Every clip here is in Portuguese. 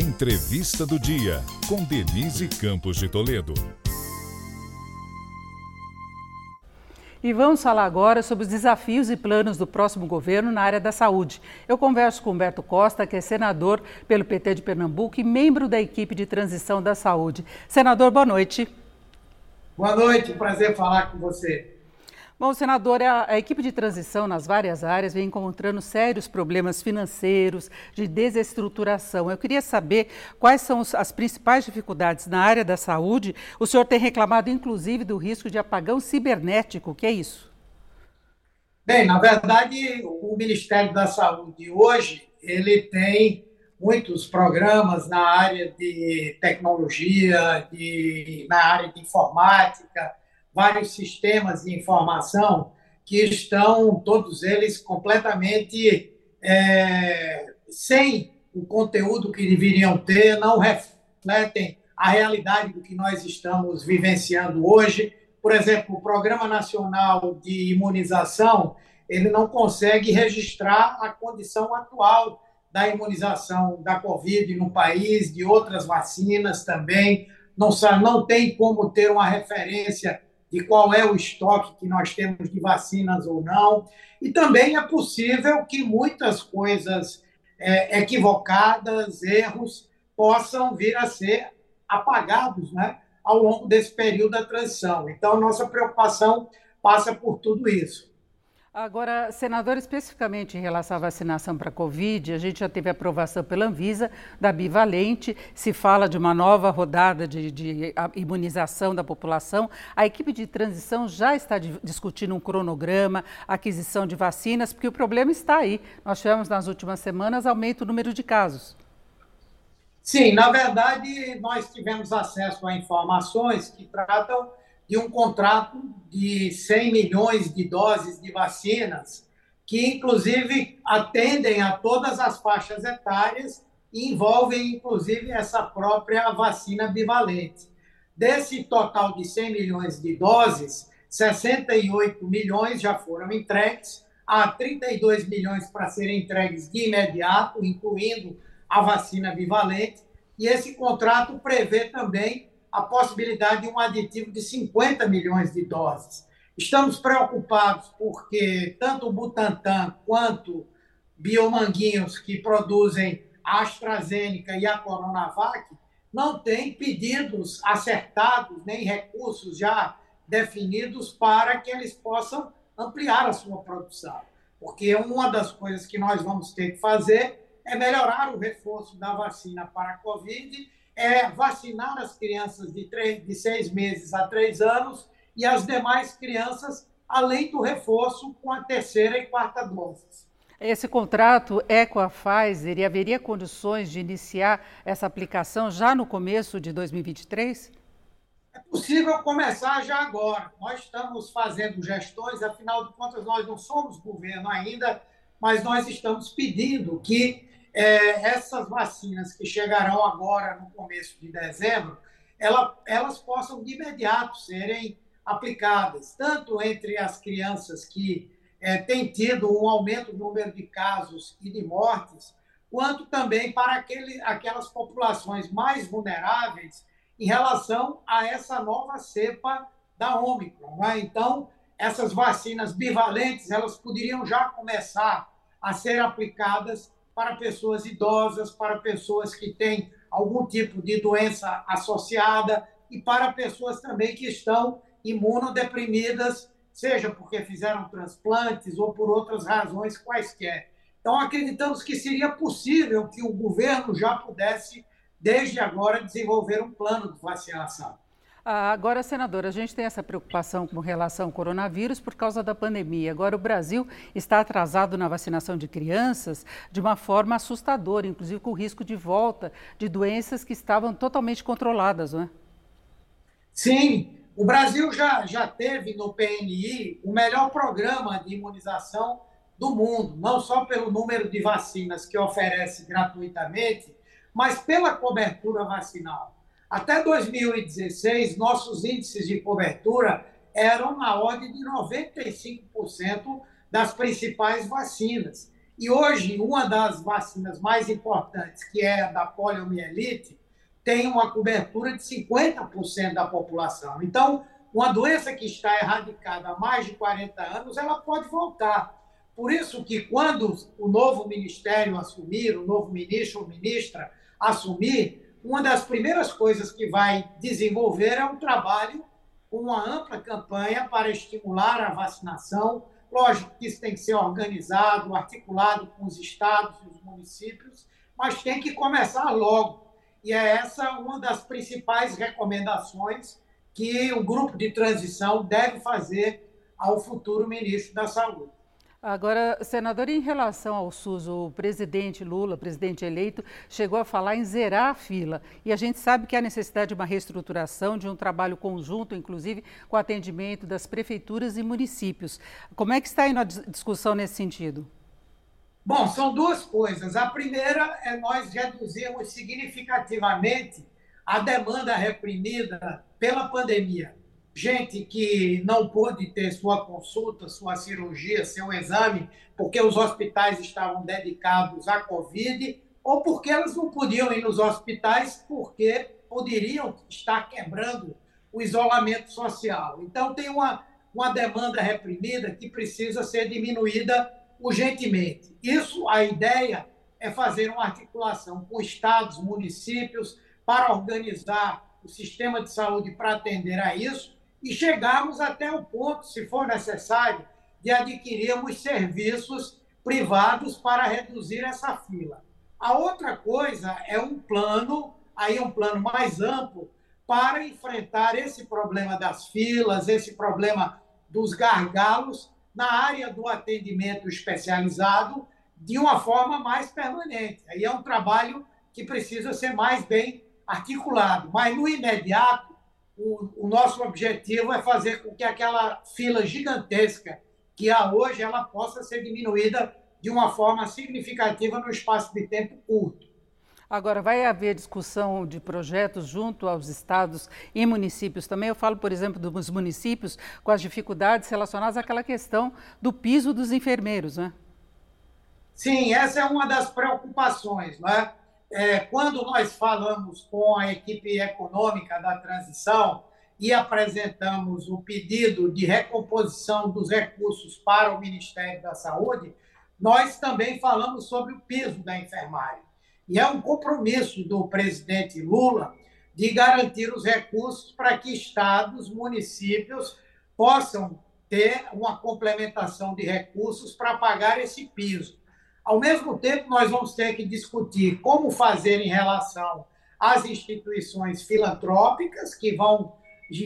Entrevista do Dia, com Denise Campos de Toledo. E vamos falar agora sobre os desafios e planos do próximo governo na área da saúde. Eu converso com Humberto Costa, que é senador pelo PT de Pernambuco e membro da equipe de transição da saúde. Senador, boa noite. Boa noite, prazer falar com você. Bom, senador, a, a, equipe de transição nas várias áreas vem encontrando sérios problemas financeiros, de desestruturação. Eu queria saber quais são os, as principais dificuldades na área da saúde. O senhor tem reclamado, inclusive, do risco de apagão cibernético. O que é isso? Bem, na verdade, o Ministério da Saúde hoje ele tem muitos programas na área de tecnologia, de, na área de informática, vários sistemas de informação que estão, todos eles, completamente é, sem o conteúdo que deveriam ter, não refletem a realidade do que nós estamos vivenciando hoje. Por exemplo, o Programa Nacional de Imunização, ele não consegue registrar a condição atual da imunização da Covid no país, de outras vacinas também, não, não tem como ter uma referência de qual é o estoque que nós temos de vacinas ou não. E também é possível que muitas coisas é, equivocadas, erros, possam vir a ser apagados né, ao longo desse período da transição. Então, nossa preocupação passa por tudo isso. Agora, senador, especificamente em relação à vacinação para a Covid, a gente já teve aprovação pela Anvisa da bivalente, se fala de uma nova rodada de, de imunização da população. A equipe de transição já está discutindo um cronograma, aquisição de vacinas, porque o problema está aí. Nós tivemos nas últimas semanas aumento do número de casos. Sim, na verdade, nós tivemos acesso a informações que tratam de um contrato de 100 milhões de doses de vacinas, que inclusive atendem a todas as faixas etárias e envolvem inclusive essa própria vacina bivalente. Desse total de 100 milhões de doses, 68 milhões já foram entregues, há 32 milhões para serem entregues de imediato, incluindo a vacina bivalente, e esse contrato prevê também a possibilidade de um aditivo de 50 milhões de doses. Estamos preocupados porque tanto o Butantan quanto Biomanguinhos, que produzem a AstraZeneca e a Coronavac, não têm pedidos acertados, nem recursos já definidos para que eles possam ampliar a sua produção. Porque uma das coisas que nós vamos ter que fazer é melhorar o reforço da vacina para a Covid é vacinar as crianças de, três, de seis meses a três anos e as demais crianças, além do reforço com a terceira e quarta doses. Esse contrato é com a Pfizer e haveria condições de iniciar essa aplicação já no começo de 2023? É possível começar já agora. Nós estamos fazendo gestões, afinal de contas, nós não somos governo ainda, mas nós estamos pedindo que é, essas vacinas que chegarão agora no começo de dezembro, ela, elas possam de imediato serem aplicadas, tanto entre as crianças que é, têm tido um aumento do número de casos e de mortes, quanto também para aquele, aquelas populações mais vulneráveis em relação a essa nova cepa da Ômicron. É? Então, essas vacinas bivalentes, elas poderiam já começar a ser aplicadas para pessoas idosas, para pessoas que têm algum tipo de doença associada e para pessoas também que estão imunodeprimidas, seja porque fizeram transplantes ou por outras razões quaisquer. Então, acreditamos que seria possível que o governo já pudesse, desde agora, desenvolver um plano de vacinação. Ah, agora, senadora, a gente tem essa preocupação com relação ao coronavírus por causa da pandemia. Agora, o Brasil está atrasado na vacinação de crianças de uma forma assustadora, inclusive com o risco de volta de doenças que estavam totalmente controladas, não é? Sim, o Brasil já, já teve no PNI o melhor programa de imunização do mundo, não só pelo número de vacinas que oferece gratuitamente, mas pela cobertura vacinal. Até 2016, nossos índices de cobertura eram na ordem de 95% das principais vacinas. E hoje, uma das vacinas mais importantes, que é a da poliomielite, tem uma cobertura de 50% da população. Então, uma doença que está erradicada há mais de 40 anos, ela pode voltar. Por isso que quando o novo ministério assumir, o novo ministro ou ministra assumir, uma das primeiras coisas que vai desenvolver é um trabalho com uma ampla campanha para estimular a vacinação. Lógico que isso tem que ser organizado, articulado com os estados e os municípios, mas tem que começar logo. E é essa uma das principais recomendações que o grupo de transição deve fazer ao futuro ministro da Saúde. Agora, senador, em relação ao SUS, o presidente Lula, presidente eleito, chegou a falar em zerar a fila. E a gente sabe que há necessidade de uma reestruturação, de um trabalho conjunto, inclusive com o atendimento das prefeituras e municípios. Como é que está indo a discussão nesse sentido? Bom, são duas coisas. A primeira é nós reduzirmos significativamente a demanda reprimida pela pandemia gente que não pôde ter sua consulta, sua cirurgia, seu exame, porque os hospitais estavam dedicados à Covid, ou porque elas não podiam ir nos hospitais porque poderiam estar quebrando o isolamento social. Então, tem uma, uma demanda reprimida que precisa ser diminuída urgentemente. Isso, a ideia é fazer uma articulação com estados, municípios, para organizar o sistema de saúde para atender a isso e chegarmos até o ponto, se for necessário, de adquirirmos serviços privados para reduzir essa fila. A outra coisa é um plano, aí um plano mais amplo, para enfrentar esse problema das filas, esse problema dos gargalos na área do atendimento especializado de uma forma mais permanente. Aí é um trabalho que precisa ser mais bem articulado. Mas, no imediato, o, o nosso objetivo é fazer com que aquela fila gigantesca que há hoje ela possa ser diminuída de uma forma significativa no espaço de tempo curto. Agora, vai haver discussão de projetos junto aos estados e municípios também? Eu falo, por exemplo, dos municípios com as dificuldades relacionadas àquela questão do piso dos enfermeiros, né? Sim, essa é uma das preocupações, né? É, quando nós falamos com a equipe econômica da transição e apresentamos o pedido de recomposição dos recursos para o Ministério da Saúde, nós também falamos sobre o piso da enfermagem. E é um compromisso do presidente Lula de garantir os recursos para que estados, municípios possam ter uma complementação de recursos para pagar esse piso. Ao mesmo tempo, nós vamos ter que discutir como fazer em relação às instituições filantrópicas, que vão,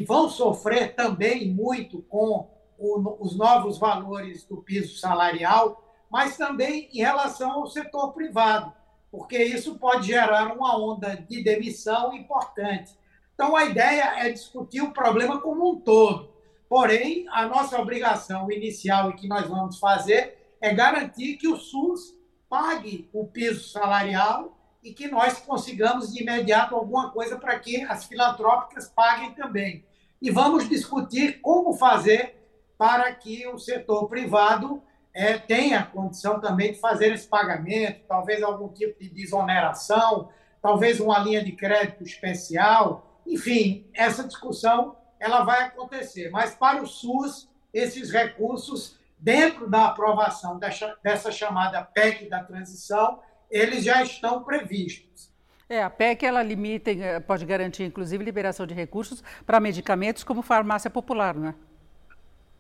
vão sofrer também muito com o, os novos valores do piso salarial, mas também em relação ao setor privado, porque isso pode gerar uma onda de demissão importante. Então, a ideia é discutir o problema como um todo. Porém, a nossa obrigação inicial e que nós vamos fazer é garantir que o SUS pague o piso salarial e que nós consigamos de imediato alguma coisa para que as filantrópicas paguem também. E vamos discutir como fazer para que o setor privado é, tenha condição também de fazer esse pagamento, talvez algum tipo de desoneração, talvez uma linha de crédito especial, enfim, essa discussão ela vai acontecer. Mas para o SUS, esses recursos dentro da aprovação dessa, chamada PEC da transição, eles já estão previstos. É, a PEC ela limita, eh, pode garantir inclusive liberação de recursos para medicamentos como farmácia popular, não é?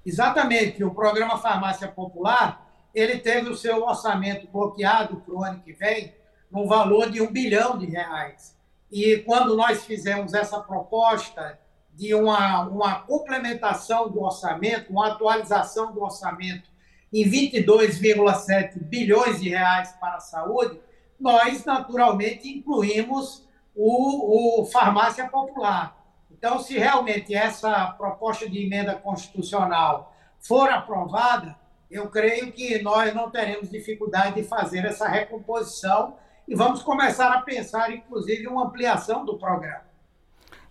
Exatamente. O programa Farmácia Popular ele teve o seu orçamento bloqueado para o ano que vem no valor de um bilhão de reais. E quando nós fizemos essa proposta de uma, uma complementação do orçamento, uma atualização do orçamento em 22,7 bilhões de reais para a saúde, nós naturalmente incluímos o, o farmácia popular. Então, se realmente essa proposta de emenda constitucional for aprovada, eu creio que nós não teremos dificuldade de fazer essa recomposição e vamos começar a pensar, inclusive, uma ampliação do programa.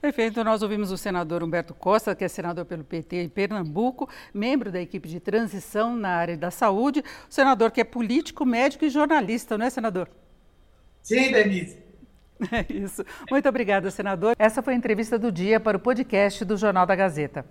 Perfeito, nós ouvimos o senador Humberto Costa, que é senador pelo PT em Pernambuco, membro da equipe de transição na área da saúde, o senador que é político, médico e jornalista, não é, senador? Sim, Denise. É isso. Muito obrigada, senador. Essa foi a entrevista do dia para o podcast do Jornal da Gazeta.